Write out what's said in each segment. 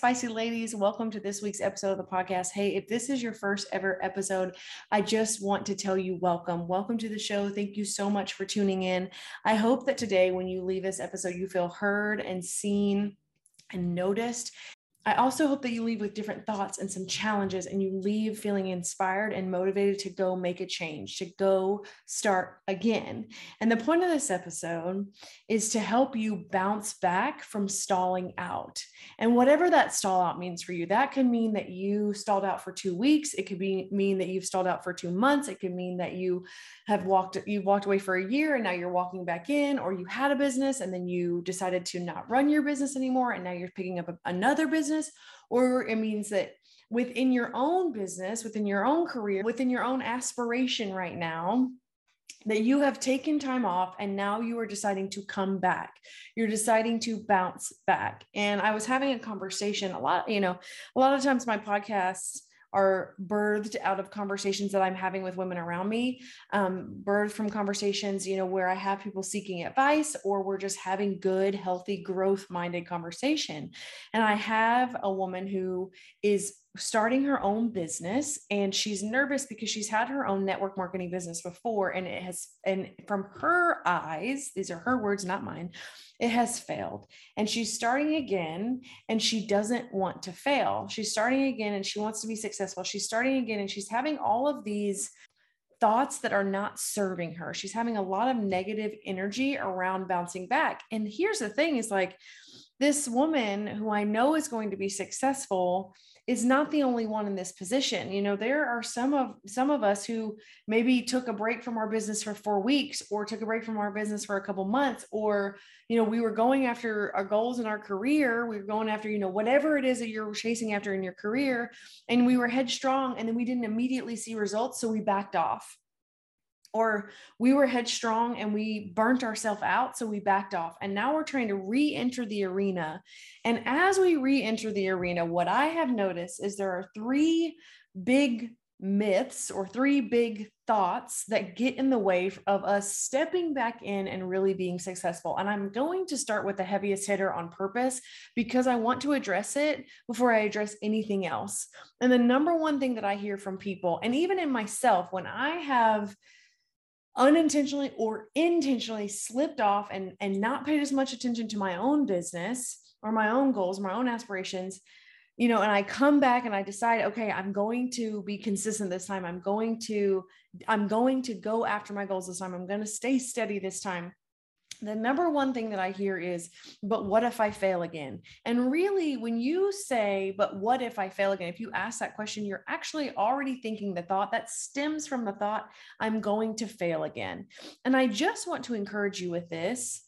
spicy ladies. Welcome to this week's episode of the podcast. Hey, if this is your first ever episode, I just want to tell you welcome. Welcome to the show. Thank you so much for tuning in. I hope that today, when you leave this episode, you feel heard and seen and noticed I also hope that you leave with different thoughts and some challenges, and you leave feeling inspired and motivated to go make a change, to go start again. And the point of this episode is to help you bounce back from stalling out. And whatever that stall out means for you, that can mean that you stalled out for two weeks. It could be mean that you've stalled out for two months. It could mean that you have walked, you walked away for a year and now you're walking back in, or you had a business and then you decided to not run your business anymore. And now you're picking up another business business, or it means that within your own business, within your own career, within your own aspiration right now, that you have taken time off and now you are deciding to come back. You're deciding to bounce back. And I was having a conversation a lot, you know, a lot of times my podcasts are birthed out of conversations that I'm having with women around me, um, birthed from conversations, you know, where I have people seeking advice or we're just having good, healthy, growth minded conversation. And I have a woman who is starting her own business and she's nervous because she's had her own network marketing business before and it has and from her eyes these are her words not mine it has failed. And she's starting again and she doesn't want to fail. She's starting again and she wants to be successful. She's starting again and she's having all of these thoughts that are not serving her. She's having a lot of negative energy around bouncing back. And here's the thing is like this woman who i know is going to be successful is not the only one in this position. You know there are some of some of us who maybe took a break from our business for 4 weeks or took a break from our business for a couple months or you know we were going after our goals in our career. We were going after you know whatever it is that you're chasing after in your career and we were headstrong and then we didn't immediately see results so we backed off or we were headstrong and we burnt ourselves out so we backed off and now we're trying to re-enter the arena and as we re-enter the arena what i have noticed is there are three big myths or three big thoughts that get in the way of us stepping back in and really being successful. And I'm going to start with the heaviest hitter on purpose because I want to address it before I address anything else. And the number one thing that I hear from people, and even in myself, when I have unintentionally or intentionally slipped off and and not paid as much attention to my own business or my own goals my own aspirations you know and i come back and i decide okay i'm going to be consistent this time. I'm going to i'm going to go after my goals this time. I'm going to stay steady this time the number one thing that I hear is, but what if I fail again? And really, when you say, but what if I fail again? If you ask that question, you're actually already thinking the thought that stems from the thought, I'm going to fail again. And I just want to encourage you with this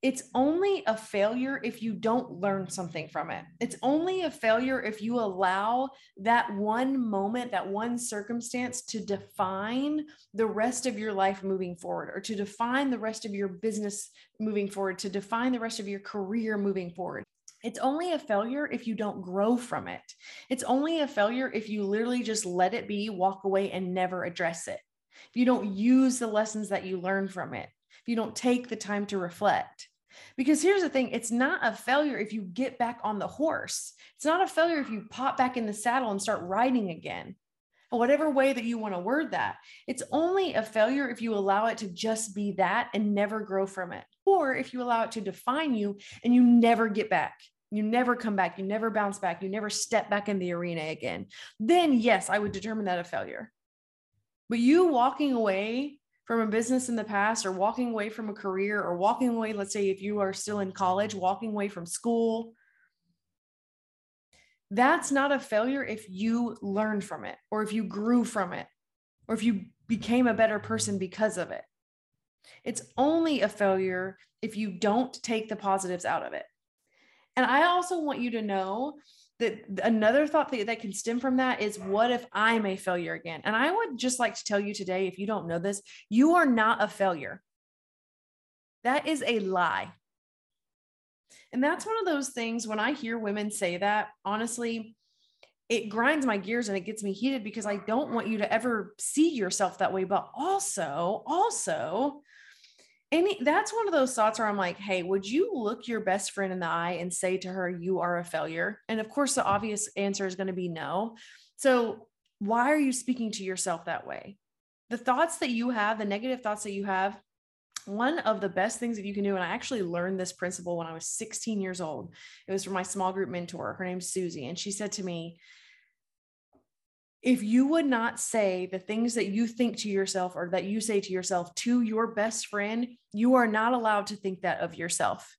it's only a failure if you don't learn something from it. It's only a failure if you allow that one moment, that one circumstance to define the rest of your life moving forward, or to define the rest of your business moving forward, to define the rest of your career moving forward. It's only a failure if you don't grow from it. It's only a failure if you literally just let it be, walk away, and never address it. If you don't use the lessons that you learn from it if you don't take the time to reflect. Because here's the thing it's not a failure if you get back on the horse. It's not a failure if you pop back in the saddle and start riding again, whatever way that you want to word that. It's only a failure if you allow it to just be that and never grow from it, or if you allow it to define you and you never get back. You never come back, you never bounce back, you never step back in the arena again. Then, yes, I would determine that a failure. But you walking away from a business in the past or walking away from a career or walking away, let's say if you are still in college, walking away from school, that's not a failure if you learned from it or if you grew from it or if you became a better person because of it. It's only a failure if you don't take the positives out of it. And I also want you to know that another thought that, that can stem from that is what if I'm a failure again? And I would just like to tell you today, if you don't know this, you are not a failure. That is a lie. And that's one of those things when I hear women say that, honestly, it grinds my gears and it gets me heated because I don't want you to ever see yourself that way. But also, also, any that's one of those thoughts where I'm like, hey, would you look your best friend in the eye and say to her, you are a failure? And of course, the obvious answer is going to be no. So, why are you speaking to yourself that way? The thoughts that you have, the negative thoughts that you have, one of the best things that you can do, and I actually learned this principle when I was 16 years old. It was from my small group mentor. Her name's Susie. And she said to me, if you would not say the things that you think to yourself or that you say to yourself to your best friend, you are not allowed to think that of yourself.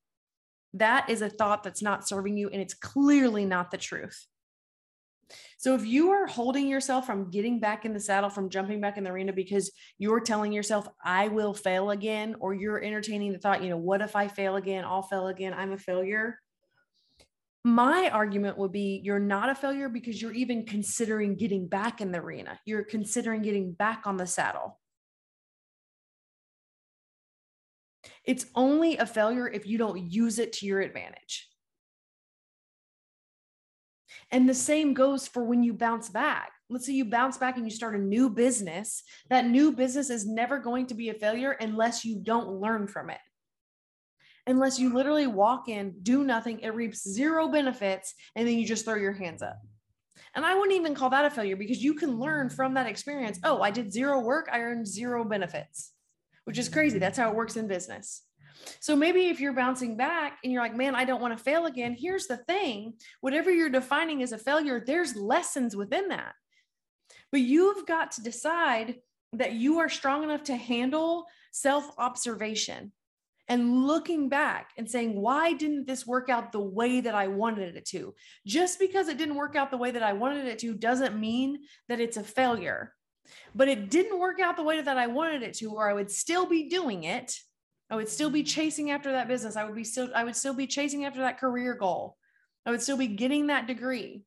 That is a thought that's not serving you, and it's clearly not the truth. So if you are holding yourself from getting back in the saddle, from jumping back in the arena because you're telling yourself, I will fail again, or you're entertaining the thought, you know, what if I fail again? I'll fail again. I'm a failure my argument would be you're not a failure because you're even considering getting back in the arena. You're considering getting back on the saddle. It's only a failure if you don't use it to your advantage. And the same goes for when you bounce back. Let's say you bounce back and you start a new business. That new business is never going to be a failure unless you don't learn from it unless you literally walk in, do nothing, it reaps zero benefits, and then you just throw your hands up. And I wouldn't even call that a failure because you can learn from that experience. Oh, I did zero work, I earned zero benefits, which is crazy. That's how it works in business. So maybe if you're bouncing back and you're like, man, I don't want to fail again, here's the thing whatever you're defining as a failure, there's lessons within that. But you've got to decide that you are strong enough to handle self observation and looking back and saying, why didn't this work out the way that I wanted it to? Just because it didn't work out the way that I wanted it to doesn't mean that it's a failure. But it didn't work out the way that I wanted it to, or I would still be doing it. I would still be chasing after that business. I would be still, I would still be chasing after that career goal. I would still be getting that degree.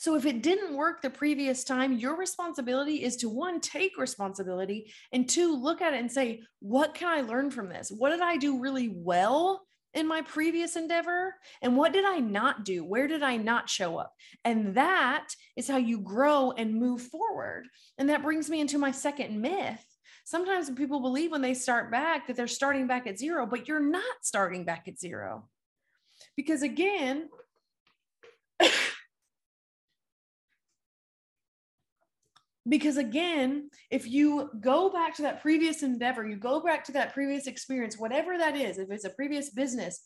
So if it didn't work the previous time, your responsibility is to one, take responsibility, and two, look at it and say, what can I learn from this? What did I do really well? in my previous endeavor? And what did I not do? Where did I not show up? And that is how you grow and move forward. And that brings me into my second myth. Sometimes people believe when they start back that they're starting back at zero, but you're not starting back at zero. Because again, because again if you go back to that previous endeavor you go back to that previous experience whatever that is if it's a previous business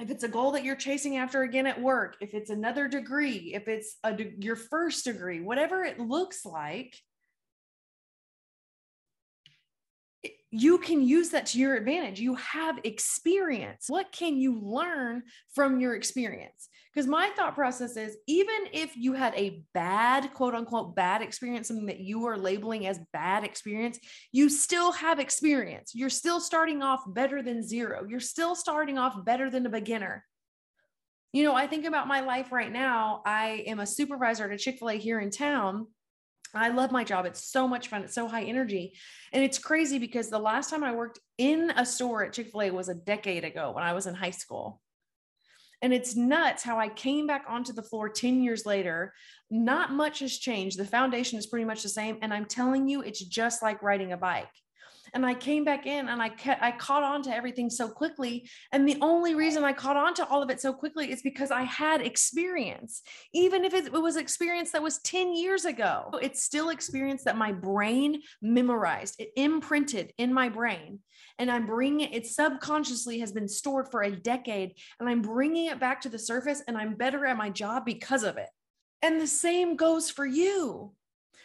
if it's a goal that you're chasing after again at work if it's another degree if it's a your first degree whatever it looks like you can use that to your advantage. You have experience. What can you learn from your experience? Because my thought process is even if you had a bad, quote unquote, bad experience, something that you are labeling as bad experience, you still have experience. You're still starting off better than zero. You're still starting off better than a beginner. You know, I think about my life right now. I am a supervisor at a Chick fil A here in town I love my job. It's so much fun. It's so high energy. And it's crazy because the last time I worked in a store at Chick fil A was a decade ago when I was in high school. And it's nuts how I came back onto the floor 10 years later. Not much has changed. The foundation is pretty much the same. And I'm telling you, it's just like riding a bike and I came back in and I ca- I caught on to everything so quickly. And the only reason I caught on to all of it so quickly is because I had experience. Even if it was experience that was 10 years ago, it's still experience that my brain memorized, it imprinted in my brain. And I'm bringing it, subconsciously has been stored for a decade. And I'm bringing it back to the surface and I'm better at my job because of it. And the same goes for you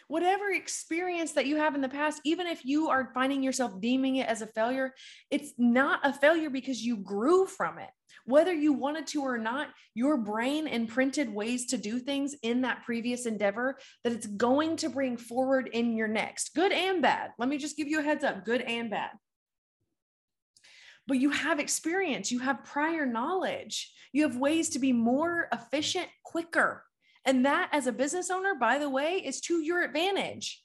whatever experience that you have in the past, even if you are finding yourself deeming it as a failure, it's not a failure because you grew from it. Whether you wanted to or not, your brain imprinted ways to do things in that previous endeavor that it's going to bring forward in your next, good and bad. Let me just give you a heads up good and bad but you have experience, you have prior knowledge, you have ways to be more efficient, quicker. And that, as a business owner, by the way, is to your advantage.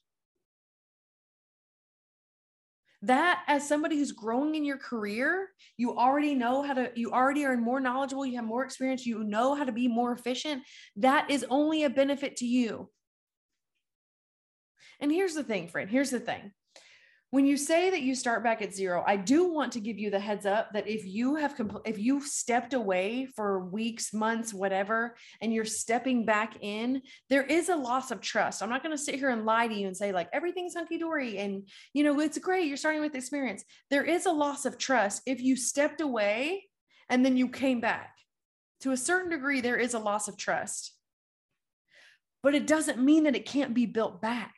That, as somebody who's growing in your career, you already know how to, you already are more knowledgeable, you have more experience, you know how to be more efficient. That is only a benefit to you. And here's the thing, friend here's the thing when you say that you start back at zero i do want to give you the heads up that if you have compl- if you've stepped away for weeks months whatever and you're stepping back in there is a loss of trust. I'm not going to sit here and lie to you and say like everything's hunky-dory and you know it's great you're starting with experience. There is a loss of trust if you stepped away and then you came back. To a certain degree there is a loss of trust. But it doesn't mean that it can't be built back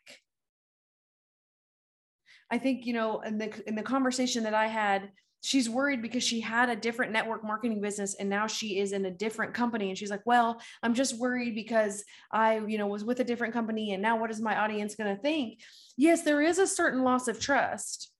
I think, you know, in the in the conversation that I had, she's worried because she had a different network marketing business and now she is in a different company and she's like, "Well, I'm just worried because I, you know, was with a different company and now what is my audience going to think?" Yes, there is a certain loss of trust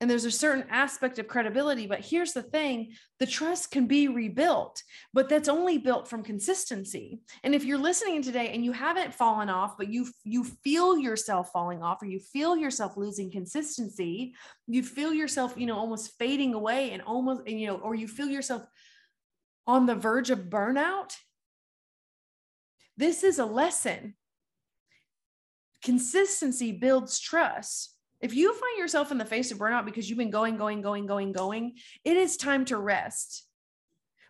and there's a certain aspect of credibility but here's the thing the trust can be rebuilt but that's only built from consistency. And if you're listening today and you haven't fallen off but you you feel yourself falling off or you feel yourself losing consistency you feel yourself you know almost fading away and almost and, you know or you feel yourself on the verge of burnout this is a lesson. Consistency builds trust if you find yourself in the face of burnout because you've been going, going, going, going, going, it is time to rest.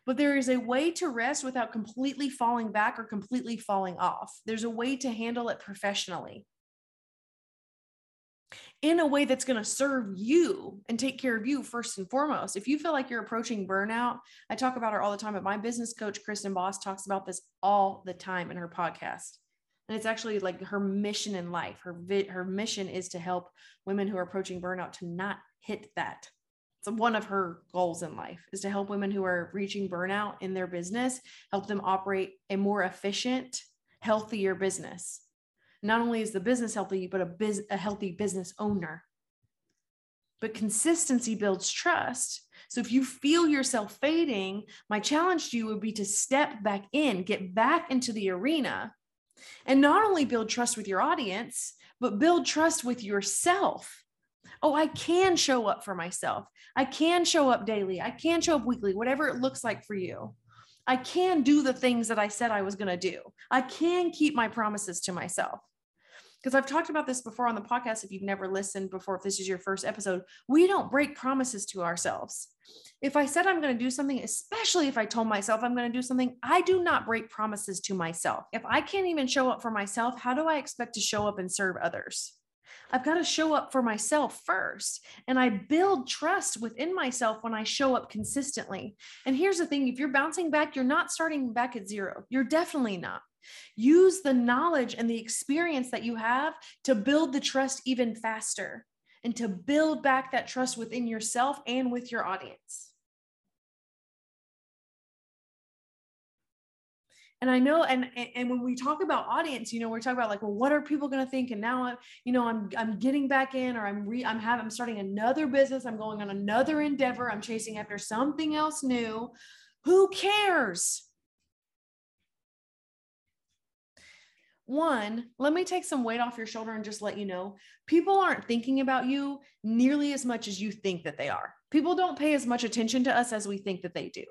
But there is a way to rest without completely falling back or completely falling off. There's a way to handle it professionally in a way that's going to serve you and take care of you first and foremost. If you feel like you're approaching burnout, I talk about her all the time, but my business coach, Kristen Boss, talks about this all the time in her podcast and it's actually like her mission in life. Her vi- her mission is to help women who are approaching burnout to not hit that. So one of her goals in life is to help women who are reaching burnout in their business help them operate a more efficient healthier business. Not only is the business healthy but a, biz- a healthy business owner. But consistency builds trust. So if you feel yourself fading my challenge to you would be to step back in get back into the arena and not only build trust with your audience, but build trust with yourself. Oh, I can show up for myself. I can show up daily. I can show up weekly, whatever it looks like for you. I can do the things that I said I was going to do. I can keep my promises to myself. Because I've talked about this before on the podcast. If you've never listened before, if this is your first episode, we don't break promises to ourselves if I said I'm going to do something, especially if I told myself I'm going to do something, I do not break promises to myself. If I can't even show up for myself, how do I expect to show up and serve others? I've got to show up for myself first. And I build trust within myself when I show up consistently. And here's the thing if you're bouncing back, you're not starting back at zero. You're definitely not. Use the knowledge and the experience that you have to build the trust even faster and to build back that trust within yourself and with your audience. and I know, and and when we talk about audience, you know, we're talking about like, well, what are people going to think? And now, I'm, you know, I'm I'm getting back in, or I'm re, I'm having, I'm starting another business. I'm going on another endeavor. I'm chasing after something else new. Who cares? One, let me take some weight off your shoulder and just let you know people aren't thinking about you nearly as much as you think that they are. People don't pay as much attention to us as we think that they do.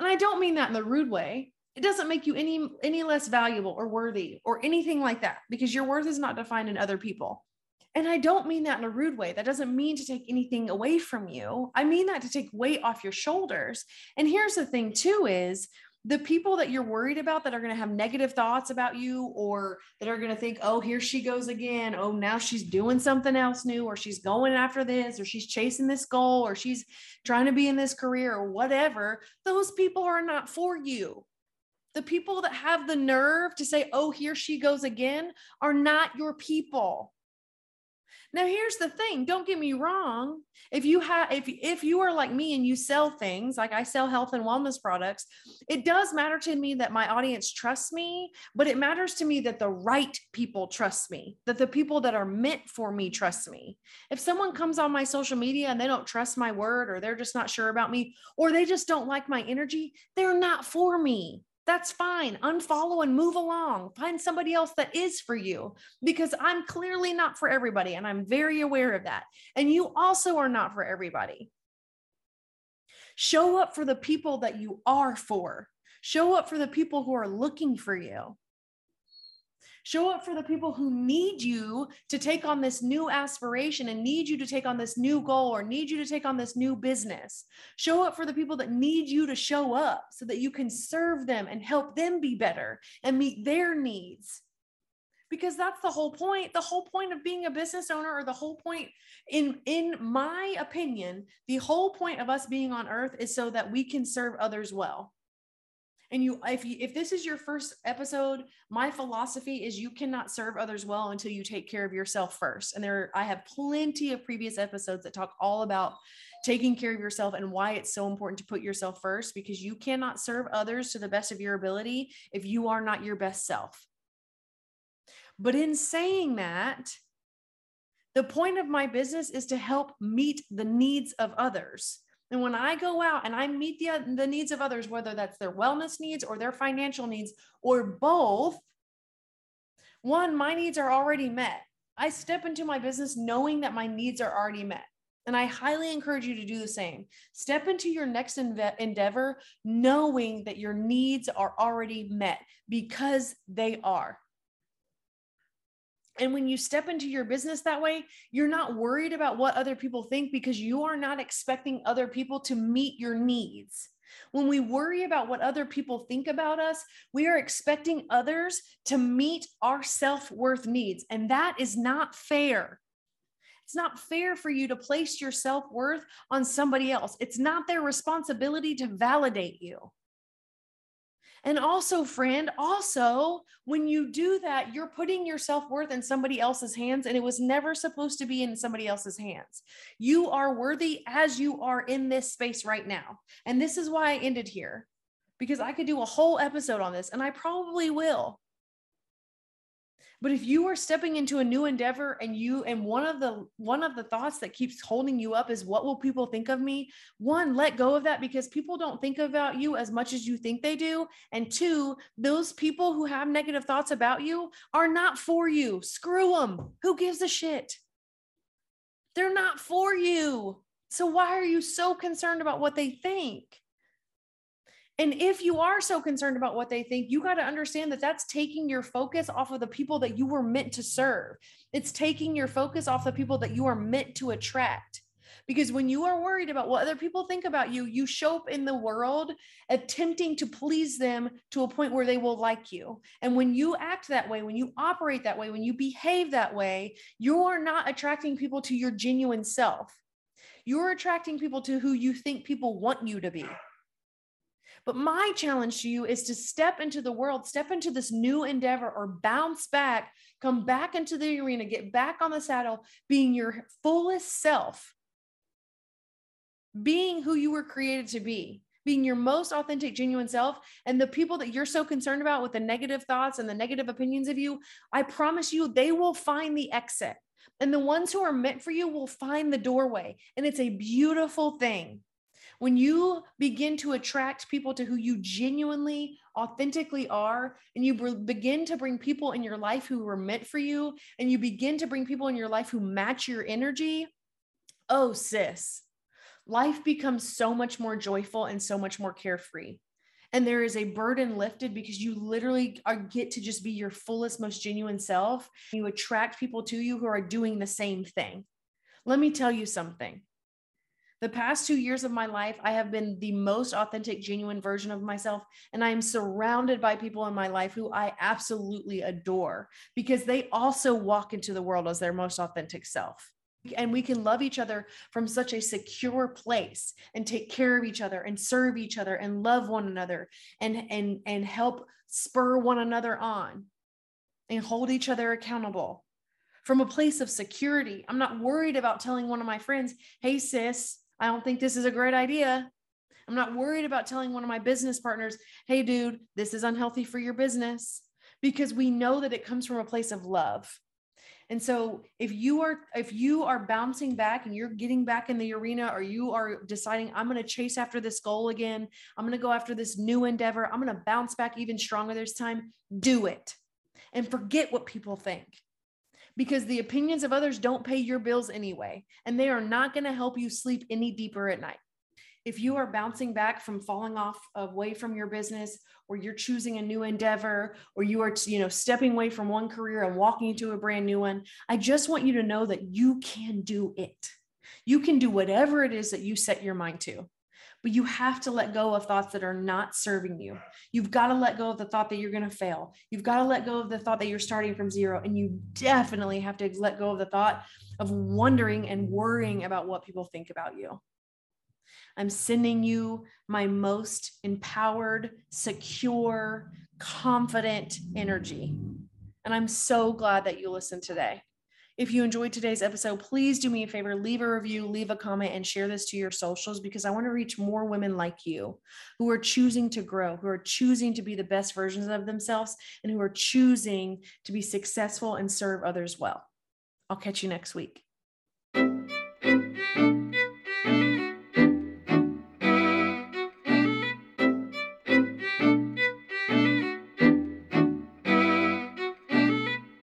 And I don't mean that in the rude way. It doesn't make you any any less valuable or worthy or anything like that because your worth is not defined in other people. And i don't mean that in a rude way. That doesn't mean to take anything away from you. I mean that to take weight off your shoulders. And here's the thing too is the people that you're worried about that are going to have negative thoughts about you or that are going to think oh here she goes again oh now she's doing something else new or she's going after this or she's chasing this goal or she's trying to be in this career or whatever those people are not for you the people that have the nerve to say, oh, here she goes again, are not your people. Now here's the thing, don't get me wrong. If you have if if you are like me and you sell things, like I sell health and wellness products, it does matter to me that my audience trusts me, but it matters to me that the right people trust me, that the people that are meant for me trust me. If someone comes on my social media and they don't trust my word or they're just not sure about me or they just don't like my energy, they're not for me. That's fine. Unfollow and move along. Find somebody else that is for you because I'm clearly not for everybody. And I'm very aware of that. And you also are not for everybody. Show up for the people that you are for. Show up for the people who are looking for you. Show up for the people who need you to take on this new aspiration and need you to take on this new goal or need you to take on this new business. Show up for the people that need you to show up so that you can serve them and help them be better and meet their needs. Because that's the whole point. The whole point of being a business owner, or the whole point, in, in my opinion, the whole point of us being on earth is so that we can serve others well and you if you if this is your first episode my philosophy is you cannot serve others well until you take care of yourself first. And there i have plenty of previous episodes that talk all about taking care of yourself and why it's so important to put yourself first because you cannot serve others to the best of your ability if you are not your best self. But in saying that the point of my business is to help meet the needs of others and when I go out and I meet the, the needs of others, whether that's their wellness needs or their financial needs or both, one, my needs are already met. I step into my business knowing that my needs are already met. And I highly encourage you to do the same. Step into your next enve- endeavor knowing that your needs are already met because they are. And when you step into your business that way, you're not worried about what other people think because you are not expecting other people to meet your needs. When we worry about what other people think about us, we are expecting others to meet our self worth needs. And that is not fair. It's not fair for you to place your self worth on somebody else. It's not their responsibility to validate you. And also, friend, also, when you do that, you're putting your self worth in somebody else's hands, and it was never supposed to be in somebody else's hands. You are worthy as you are in this space right now. And this is why I ended here because I could do a whole episode on this, and I probably will. But if you are stepping into a new endeavor and you and one of the one of the thoughts that keeps holding you up is what will people think of me? One, let go of that because people don't think about you as much as you think they do. And two, those people who have negative thoughts about you are not for you. Screw them. Who gives a shit? They're not for you. So why are you so concerned about what they think? And if you are so concerned about what they think, you got to understand that that's taking your focus off of the people that you were meant to serve. It's taking your focus off the people that you are meant to attract. Because when you are worried about what other people think about you, you show up in the world attempting to please them to a point where they will like you. And when you act that way, when you operate that way, when you behave that way, you're not attracting people to your genuine self. You're attracting people to who you think people want you to be. But my challenge to you is to step into the world, step into this new endeavor or bounce back, come back into the arena, get back on the saddle, being your fullest self, being who you were created to be, being your most authentic, genuine self. And the people that you're so concerned about with the negative thoughts and the negative opinions of you, I promise you, they will find the exit. And the ones who are meant for you will find the doorway. And it's a beautiful thing when you begin to attract people to who you genuinely, authentically are, and you begin to bring people in your life who were meant for you, and you begin to bring people in your life who match your energy, oh, sis, life becomes so much more joyful and so much more carefree. And there is a burden lifted because you literally are, get to just be your fullest, most genuine self. You attract people to you who are doing the same thing. Let me tell you something the past two years of my life, I have been the most authentic, genuine version of myself. And I am surrounded by people in my life who I absolutely adore because they also walk into the world as their most authentic self. And we can love each other from such a secure place and take care of each other and serve each other and love one another and, and, and help spur one another on and hold each other accountable from a place of security. I'm not worried about telling one of my friends, hey, sis, I don't think this is a great idea. I'm not worried about telling one of my business partners, hey, dude, this is unhealthy for your business because we know that it comes from a place of love. And so if you are if you are bouncing back and you're getting back in the arena or you are deciding I'm going to chase after this goal again, I'm going to go after this new endeavor, I'm going to bounce back even stronger this time, do it. And forget what people think because the opinions of others don't pay your bills anyway, and they are not going to help you sleep any deeper at night. if you are bouncing back from falling off away from your business or you're choosing a new endeavor or you are you know stepping away from one career and walking into a brand new one i just want you to know that you can do it you can do whatever it is that you set your mind to but you have to let go of thoughts that are not serving you. You've got to let go of the thought that you're going to fail. You've got to let go of the thought that you're starting from zero. And you definitely have to let go of the thought of wondering and worrying about what people think about you. I'm sending you my most empowered, secure, confident energy. And I'm so glad that you listened today. If you enjoyed today's episode, please do me a favor, leave a review, leave a comment, and share this to your socials because I want to reach more women like you who are choosing to grow, who are choosing to be the best versions of themselves, and who are choosing to be successful and serve others well. I'll catch you next week.